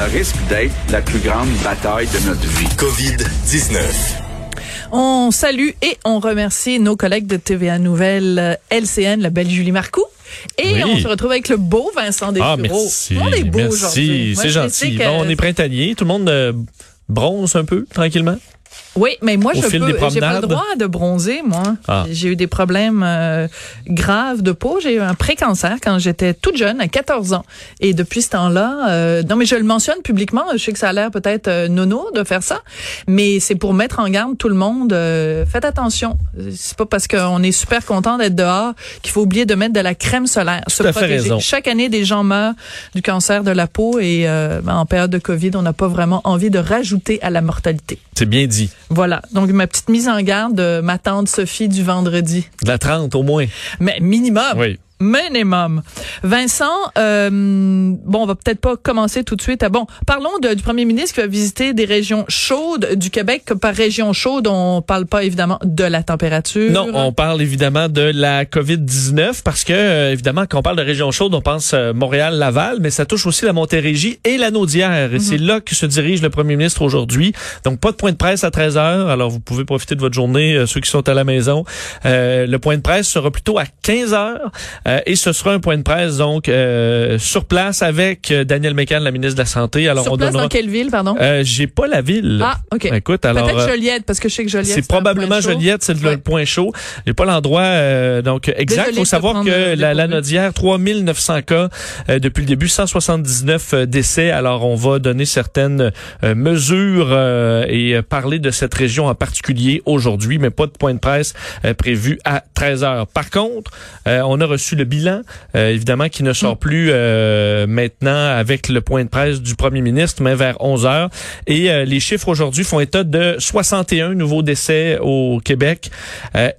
Ça risque d'être la plus grande bataille de notre vie. COVID-19. On salue et on remercie nos collègues de TVA Nouvelle LCN, la belle Julie Marcoux. Et Oui. on se retrouve avec le beau Vincent Dessureau. Ah, merci. On est beau merci. aujourd'hui. C'est gentil. sais que- Bon, on est printanier. Tout le monde euh, bronze un peu, tranquillement? Oui, mais moi, Au je peux, j'ai pas le droit de bronzer, moi. Ah. J'ai eu des problèmes euh, graves de peau. J'ai eu un pré-cancer quand j'étais toute jeune, à 14 ans. Et depuis ce temps-là, euh, non, mais je le mentionne publiquement. Je sais que ça a l'air peut-être euh, nono de faire ça, mais c'est pour mettre en garde tout le monde. euh, faites attention. C'est pas parce qu'on est super content d'être dehors qu'il faut oublier de mettre de la crème solaire. se Tout fait raison. Chaque année, des gens meurent du cancer de la peau et euh, ben, en période de Covid, on n'a pas vraiment envie de rajouter à la mortalité. C'est bien dit. Voilà. Donc, ma petite mise en garde de ma tante Sophie du vendredi. De la 30 au moins. Mais minimum. Oui. Minimum. Vincent, euh, bon, on va peut-être pas commencer tout de suite. à bon, parlons de- du premier ministre qui va visiter des régions chaudes du Québec. Par région chaude, on parle pas évidemment de la température. Non, on parle évidemment de la COVID-19 parce que, euh, évidemment, quand on parle de région chaude, on pense euh, Montréal, Laval, mais ça touche aussi la Montérégie et la Naudière. Et c'est là que se dirige le premier ministre aujourd'hui. Donc, pas de point de presse à 13 heures. Alors, vous pouvez profiter de votre journée, euh, ceux qui sont à la maison. Euh, le point de presse sera plutôt à 15 heures. Euh, et ce sera un point de presse, donc, euh, sur place avec euh, Daniel Mécan, la ministre de la Santé. Alors, Sur on place donnera... dans quelle ville, pardon? Euh, J'ai pas la ville. ah, OK. Écoute, alors... Peut-être euh, Joliette, parce que je sais que Joliette. c'est probablement. Joliette, c'est le, Ouais. le point chaud. J'ai pas l'endroit euh, donc exact. Désolée faut savoir que la, la. Nodière, 3900 cas euh, depuis le début, 179 euh, décès. Alors on va donner certaines euh, mesures euh, et euh, parler de cette région en particulier aujourd'hui, mais pas de point de presse euh, prévu à 13 heures. Par contre, euh, on a reçu le bilan, euh, évidemment, qui ne sort plus euh, maintenant avec le point de presse du premier ministre, mais vers 11 heures. Et euh, les chiffres aujourd'hui font état de 61 nouveaux décès au Québec.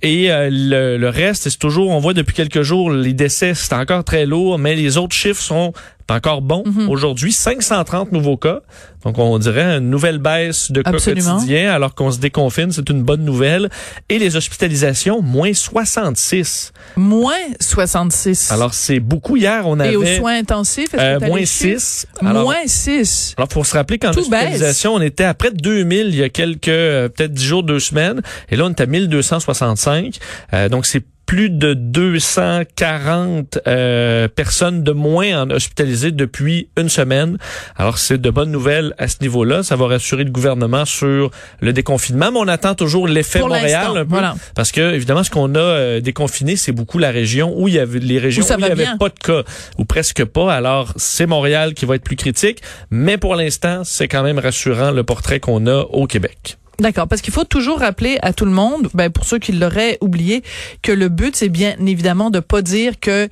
Et le, le reste, c'est toujours, on voit depuis quelques jours, les décès, c'est encore très lourd, mais les autres chiffres sont encore bons. Mhm. Aujourd'hui, 530 nouveaux cas. Donc, on dirait une nouvelle baisse de cas Absolument. quotidiens alors qu'on se déconfine. C'est une bonne nouvelle. Et les hospitalisations, moins 66. Moins 66. Alors, c'est beaucoup. Hier, on avait Et aux soins intensifs, euh, moins les chiffres? 6. Alors, Moins 6. alors, faut se rappeler qu'en hospitalisation, on était à près de 2000 il y a quelques, euh, peut-être 10 jours, 2 semaines. Et là, on est à 1265. Euh, donc, c'est plus de 240 euh, personnes de moins en hospitalisées depuis une semaine. Alors, c'est de bonnes nouvelles à ce niveau-là. Ça va rassurer le gouvernement sur le déconfinement. Mais on attend toujours l'effet Montréal l'instant, un peu. voilà. Parce que, évidemment, ce qu'on a euh, déconfiné, c'est beaucoup la région où il y avait les régions Où il va y avait bien. pas de cas ou presque pas. Alors, c'est Montréal qui va être plus critique. Mais pour l'instant, c'est quand même rassurant le portrait qu'on a au Québec. D'accord, parce qu'il faut toujours rappeler à tout le monde, ben pour ceux qui l'auraient oublié, que le but c'est bien évidemment de pas dire que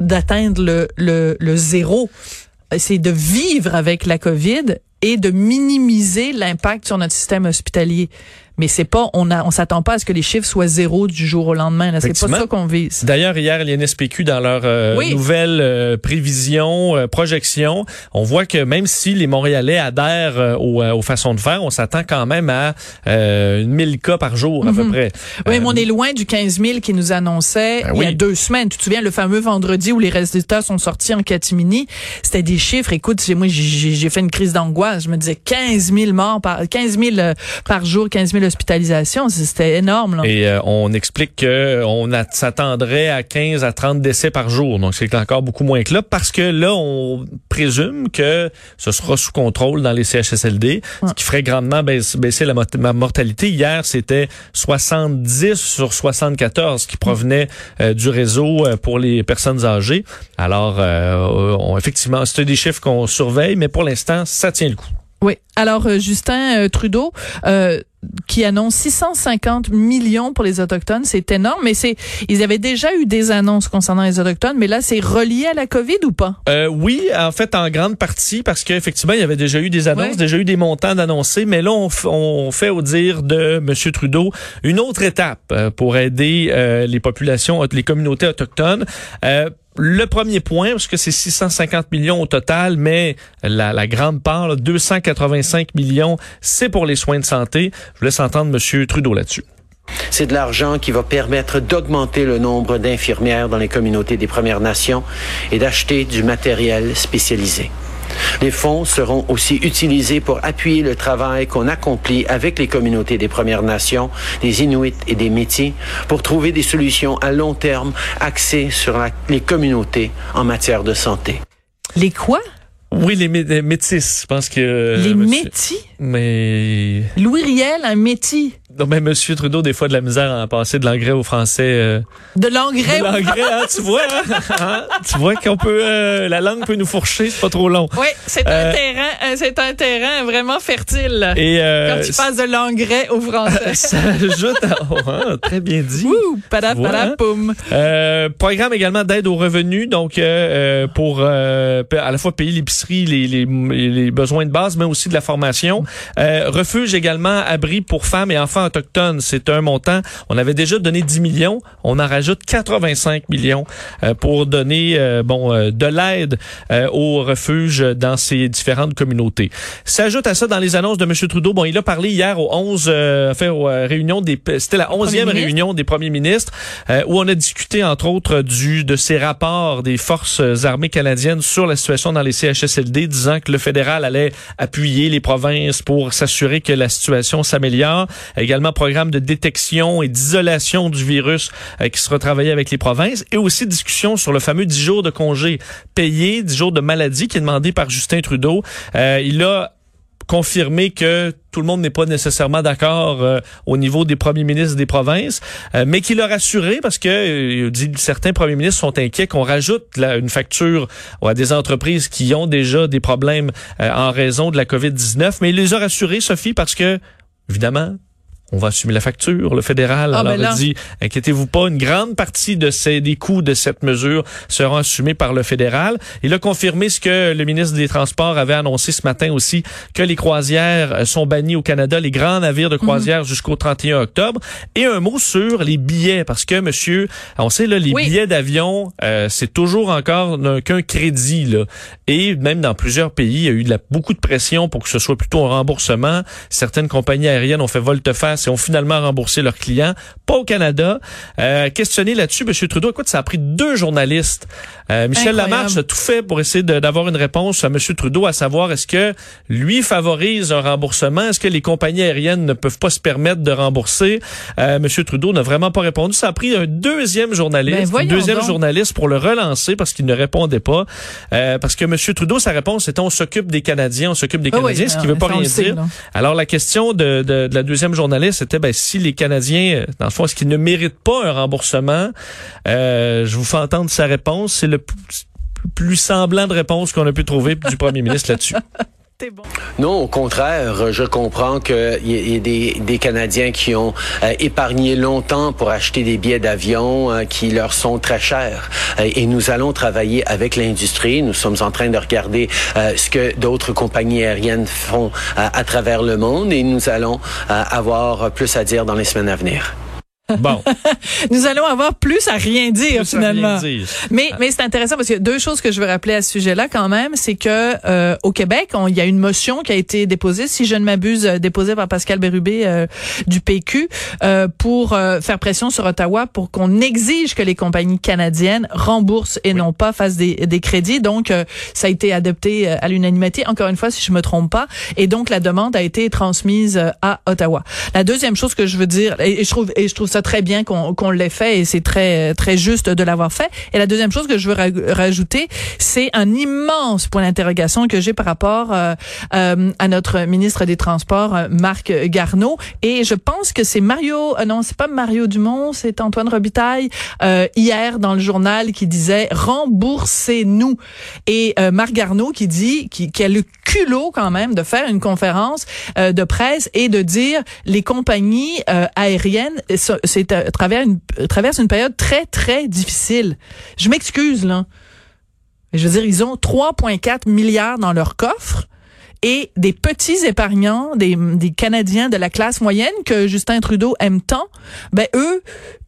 d'atteindre le, le zéro, c'est de vivre avec la COVID et de minimiser l'impact sur notre système hospitalier. Mais c'est pas, on a, on s'attend pas à ce que les chiffres soient zéro du jour au lendemain. Là, c'est pas ça qu'on vise. D'ailleurs, hier, l'INSPQ, dans leur euh, Oui. nouvelle euh, prévision, euh, projection, on voit que même si les Montréalais adhèrent euh, aux, euh, aux façons de faire, on s'attend quand même à euh, 1000 cas par jour, à peu près. Mhm. Oui, mais Euh, on est loin du 15 000 qui nous annonçait Ben il y a oui. deux semaines. Tu te souviens, le fameux vendredi où les résultats sont sortis en catimini, c'était des chiffres. Écoute, moi, j'ai- fait une crise d'angoisse. Je me disais 15 000 morts par, 15 000 euh, par jour, 15 000 hospitalisations. C'était énorme, là. Et euh, on explique que on a- s'attendrait à 15 à 30 décès par jour. Donc c'est encore beaucoup moins que là parce que là on présume que ce sera sous contrôle dans les CHSLD, ce qui ferait grandement baisser, baisser la mortalité. Hier, c'était 70 sur 74 qui provenaient euh, du réseau euh, pour les personnes âgées. Alors euh, on, effectivement, c'est des chiffres qu'on surveille mais pour l'instant, ça tient le coup. Oui. Alors, euh, Justin euh, Trudeau, euh, qui annonce 650 millions pour les autochtones, c'est énorme, mais c'est ils avaient déjà eu des annonces concernant les autochtones, mais là c'est relié à la Covid ou pas? Euh, Oui, en fait en grande partie parce qu'effectivement il y avait déjà eu des annonces, Ouais. déjà eu des montants d'annoncés, mais là on, on fait au dire de M. Trudeau une autre étape pour aider euh, les populations, les communautés autochtones. Le premier point, parce que c'est 650 millions au total, mais la, la grande part, là, 285 millions, c'est pour les soins de santé. Je laisse entendre M. Trudeau là-dessus. C'est de l'argent qui va permettre d'augmenter le nombre d'infirmières dans les communautés des Premières Nations et d'acheter du matériel spécialisé. Les fonds seront aussi utilisés pour appuyer le travail qu'on accomplit avec les communautés des Premières Nations, des Inuits et des Métis pour trouver des solutions à long terme axées sur les communautés en matière de santé. Les quoi? Oui, les, mé- les métis, je pense que... Les monsieur- métis? Mais... Louis Riel, un métis Non, mais Monsieur Trudeau, des fois, de la misère à passer de l'anglais au français. euh, de l'engrais. de l'anglais, hein, tu vois, hein? Hein? tu vois qu'on peut, euh, la langue peut nous fourcher, c'est pas trop long. Oui, c'est un Euh, terrain, euh, c'est un terrain vraiment fertile. Et euh, quand tu passes de l'engrais au français. ça ajoute, à- oh, hein, très bien dit. Ouh, pada, pada, hein? poum. Euh, programme également d'aide aux revenus, donc pour euh, à la fois payer l'épicerie, les, les, les besoins de base, mais aussi de la formation. Euh, refuge également, abri pour femmes et enfants autochtones. C'est un montant. On avait déjà donné 10 millions. On en rajoute 85 millions euh, pour donner euh, bon de l'aide aux refuges dans ces différentes communautés. S'ajoute à ça dans les annonces de M. Trudeau. Bon, il a parlé hier aux 11 euh, enfin, aux réunions des c'était la 11e ministre. réunion des premiers ministres où on a discuté entre autres du de ces rapports des forces armées canadiennes sur la situation dans les CHSLD disant que le fédéral allait appuyer les provinces pour s'assurer que la situation s'améliore. Également programme de détection et d'isolation du virus euh, qui sera travaillé avec les provinces et aussi discussion sur le fameux 10 jours de congé payé, 10 jours de maladie qui est demandé par Justin Trudeau. Euh, il a confirmé que tout le monde n'est pas nécessairement d'accord euh, au niveau des premiers ministres des provinces, euh, mais qu'il a rassuré parce que euh, dit certains premiers ministres sont inquiets qu'on rajoute la- une facture à des entreprises qui ont déjà des problèmes en raison de la COVID-19, mais il les a rassurés, Sophie, parce que évidemment on va assumer la facture, le fédéral. Ah, Alors, ben dit, inquiétez-vous pas, une grande partie de ces, des coûts de cette mesure seront assumés par le fédéral. Il a confirmé ce que le ministre des Transports avait annoncé ce matin aussi, que les croisières sont bannies au Canada, les grands navires de croisière jusqu'au 31 octobre. Et un mot sur les billets, parce que, monsieur, on sait, là, les Oui. billets d'avion, euh, c'est toujours encore qu'un crédit, là. Et même dans plusieurs pays, il y a eu de la, beaucoup de pression pour que ce soit plutôt un remboursement. Certaines compagnies aériennes ont fait volte-face et ont finalement remboursé leurs clients. Pas au Canada. Euh, questionné là-dessus, M. Trudeau, écoute, ça a pris deux journalistes. Euh, Michel Incroyable. Lamarche a tout fait pour essayer d'avoir une réponse à M. Trudeau, à savoir est-ce que lui favorise un remboursement? Est-ce que les compagnies aériennes ne peuvent pas se permettre de rembourser? Euh, M. Trudeau n'a vraiment pas répondu. Ça a pris un deuxième Ben, journaliste, un deuxième donc. journaliste pour le relancer parce qu'il ne répondait pas. Euh, parce que M. Trudeau, sa réponse était on s'occupe des Canadiens, on s'occupe des Ah oui, Canadiens, ce qui ben, veut pas rien sait, dire. Alors la question de, de, de la deuxième journaliste c'était ben, si les Canadiens, euh, dans le fond, est-ce qu'ils ne méritent pas un remboursement Euh, Je vous fais entendre sa réponse. C'est le plus semblant de réponse qu'on a pu trouver du premier ministre là-dessus. Non, au contraire, je comprends qu'il y, ait des, des Canadiens qui ont euh, épargné longtemps pour acheter des billets d'avion euh, qui leur sont très chers. Euh, et nous allons travailler avec l'industrie. Nous sommes en train de regarder euh, ce que d'autres compagnies aériennes font euh, à travers le monde et nous allons euh, avoir plus à dire dans les semaines à venir. Bon, Nous allons avoir plus à rien dire plus à finalement. rien dire. Mais, mais c'est intéressant parce que deux choses que je veux rappeler à ce sujet-là quand même, c'est que euh, au Québec, on- il y a une motion qui a été déposée, si je ne m'abuse, euh, déposée par Pascal Bérubé euh, du PQ euh, pour euh, faire pression sur Ottawa pour qu'on exige que les compagnies canadiennes remboursent et non pas fassent des, des crédits. Donc, euh, ça a été adopté à l'unanimité, encore une fois, si je me trompe pas. Et donc, la demande a été transmise à Ottawa. La deuxième chose que je veux dire, et, et je trouve et je trouve ça très bien qu'on qu'on l'ait fait et c'est très très juste de l'avoir fait. Et la deuxième chose que je veux ra- rajouter, c'est un immense point d'interrogation que j'ai par rapport euh, euh, à notre ministre des Transports, euh, Marc Garneau. Et je pense que c'est Mario, euh, non, c'est pas Mario Dumont, c'est Antoine Robitaille euh, hier dans le journal qui disait remboursez-nous. Et Marc Garneau qui dit, qui, qui a le culot quand même de faire une conférence de presse et de dire les compagnies aériennes c'est à travers une traverse une période très très difficile. Je m'excuse là. Je veux dire ils ont 3.4 milliards dans leur coffre et des petits épargnants, des, des Canadiens de la classe moyenne que Justin Trudeau aime tant, ben eux,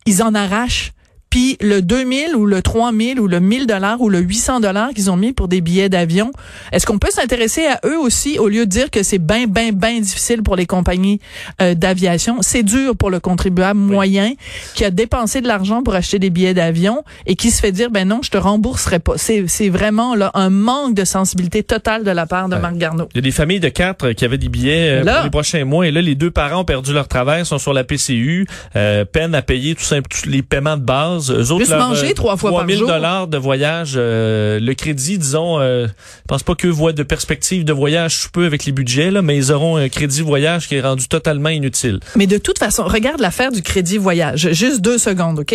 ils en arrachent. Puis le 2000 ou le 3000 ou le 1000 dollars ou le 800 dollars qu'ils ont mis pour des billets d'avion, est-ce qu'on peut s'intéresser à eux aussi au lieu de dire que c'est ben ben ben difficile pour les compagnies euh, d'aviation, c'est dur pour le contribuable moyen qui a dépensé de l'argent pour acheter des billets d'avion et qui se fait dire ben non, je te rembourserai pas. C'est c'est vraiment là un manque de sensibilité totale de la part de Ouais. Marc Garneau. Il y a des familles de quatre qui avaient des billets euh, Là. pour les prochains mois et là les deux parents ont perdu leur travail, sont sur la PCU, euh, peine à payer tout simple tous les paiements de base. Eux autres leur, manger euh, trois fois par 3000 jour. dollars de voyage, euh, le crédit disons, euh, je pense pas qu'eux voient de perspective de voyage peu avec les budgets là, mais ils auront un crédit voyage qui est rendu totalement inutile. Mais de toute façon, regarde l'affaire du crédit voyage. Juste deux secondes, OK?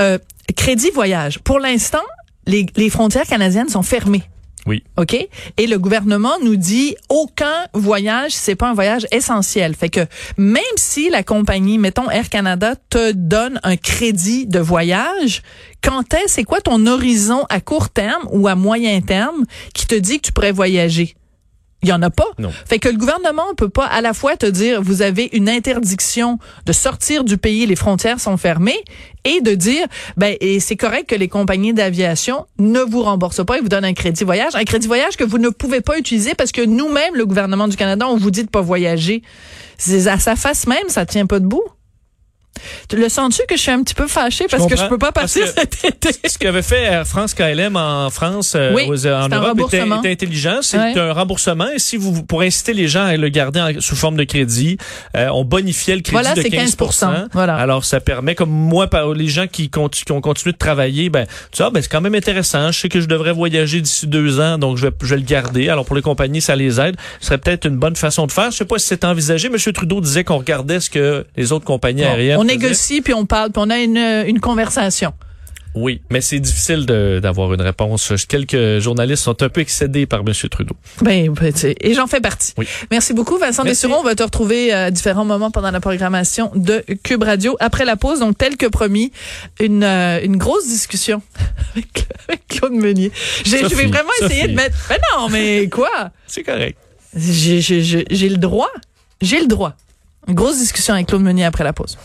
Euh, crédit voyage. Pour l'instant, les, les frontières canadiennes sont fermées. Oui. OK? Et le gouvernement nous dit aucun voyage, c'est pas un voyage essentiel. Fait que même si la compagnie, mettons Air Canada, te donne un crédit de voyage, quand est, c'est quoi ton horizon à court terme ou à moyen terme qui te dit que tu pourrais voyager? Il y en a pas. Non. Fait que le gouvernement peut pas à la fois te dire vous avez une interdiction de sortir du pays, les frontières sont fermées, et de dire ben et c'est correct que les compagnies d'aviation ne vous remboursent pas et vous donnent un crédit voyage, un crédit voyage que vous ne pouvez pas utiliser parce que nous-mêmes, le gouvernement du Canada, on vous dit de pas voyager. C'est à sa face même, ça tient pas debout. Tu le sens-tu que je suis un petit peu fâchée parce que je peux pas partir que- cet été? Ce qu'avait fait Air France KLM en France, euh, Oui, aux- en Europe, était, était intelligent. C'est Ouais. un remboursement. Et si vous, pour inciter les gens à le garder en- sous forme de crédit, euh, on bonifiait le crédit Voilà, de c'est 15 15 voilà. Alors, ça permet, comme moi, par les gens qui, ont continué de travailler, ben, tu vois, ben, c'est quand même intéressant. Je sais que je devrais voyager d'ici deux ans, donc je vais, je vais le garder. Alors, pour les compagnies, ça les aide. Ce serait peut-être une bonne façon de faire. Je sais pas si c'est envisagé. Monsieur Trudeau disait qu'on regardait ce que les autres compagnies aériennes on faisaient. Négocie puis on parle puis on a une, une conversation. Oui, mais c'est difficile d'avoir une réponse. Quelques journalistes sont un peu excédés par M. Trudeau. Ben, ben, et j'en fais partie. Oui. Merci beaucoup, Vincent. Dessureau. On va te retrouver à différents moments pendant la programmation de Cube Radio. Après la pause, donc, tel que promis, une, euh, une grosse discussion avec, avec Claude Meunier. Je vais vraiment essayer Sophie. de mettre... Ben non, mais quoi? C'est correct. J'ai le droit. J'ai le droit. Une grosse discussion avec Claude Meunier après la pause.